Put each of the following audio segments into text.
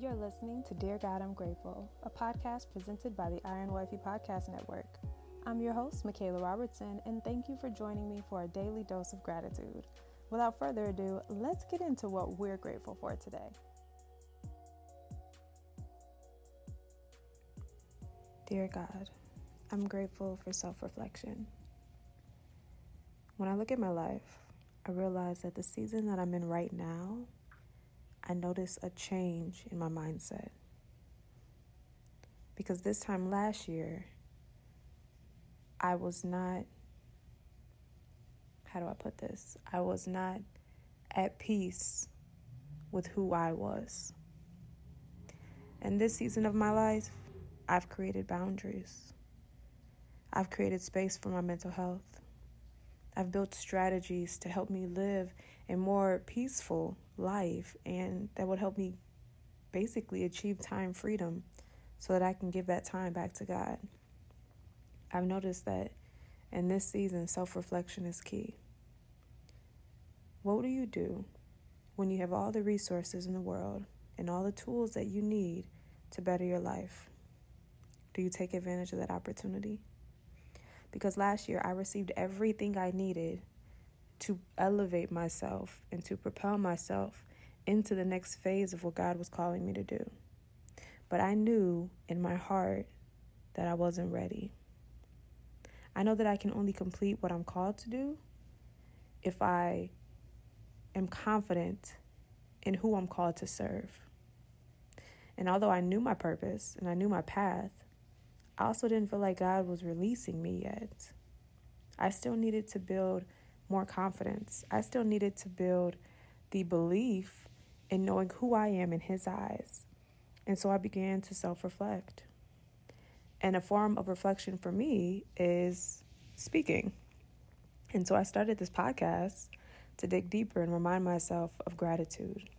You're listening to Dear God, I'm Grateful, a podcast presented by the Iron Wifey Podcast Network. I'm your host, Michaela Robertson, and thank you for joining me for a daily dose of gratitude. Without further ado, let's get into what we're grateful for today. Dear God, I'm grateful for self reflection. When I look at my life, I realize that the season that I'm in right now I noticed a change in my mindset. Because this time last year, I was not, how do I put this? I was not at peace with who I was. And this season of my life, I've created boundaries. I've created space for my mental health. I've built strategies to help me live a more peaceful life and that would help me basically achieve time freedom so that I can give that time back to God. I've noticed that in this season, self reflection is key. What do you do when you have all the resources in the world and all the tools that you need to better your life? Do you take advantage of that opportunity? Because last year I received everything I needed to elevate myself and to propel myself into the next phase of what God was calling me to do. But I knew in my heart that I wasn't ready. I know that I can only complete what I'm called to do if I am confident in who I'm called to serve. And although I knew my purpose and I knew my path, I also didn't feel like God was releasing me yet. I still needed to build more confidence. I still needed to build the belief in knowing who I am in His eyes. And so I began to self reflect. And a form of reflection for me is speaking. And so I started this podcast to dig deeper and remind myself of gratitude.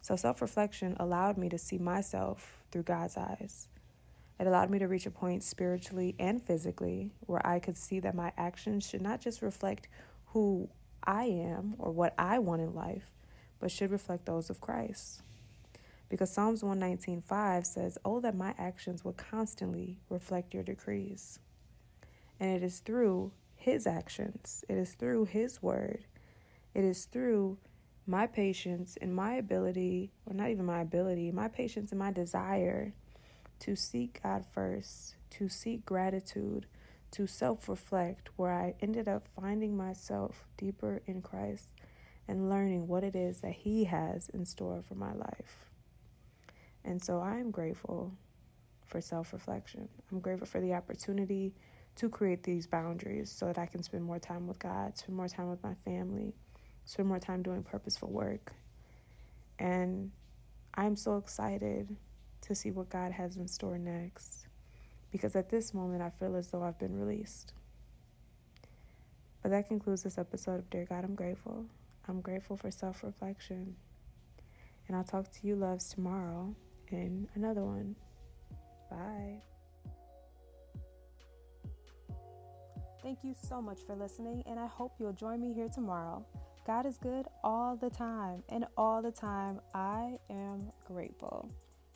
So self reflection allowed me to see myself through God's eyes. It allowed me to reach a point spiritually and physically where I could see that my actions should not just reflect who I am or what I want in life, but should reflect those of Christ. Because Psalms 119:5 says, "Oh that my actions would constantly reflect your decrees." And it is through his actions, it is through his word, it is through my patience and my ability, or not even my ability, my patience and my desire to seek God first, to seek gratitude, to self reflect, where I ended up finding myself deeper in Christ and learning what it is that He has in store for my life. And so I am grateful for self reflection. I'm grateful for the opportunity to create these boundaries so that I can spend more time with God, spend more time with my family, spend more time doing purposeful work. And I'm so excited to see what God has in store next. Because at this moment, I feel as though I've been released. But that concludes this episode of Dear God, I'm Grateful. I'm grateful for self reflection. And I'll talk to you, loves, tomorrow in another one. Bye. Thank you so much for listening, and I hope you'll join me here tomorrow. God is good all the time, and all the time I am grateful.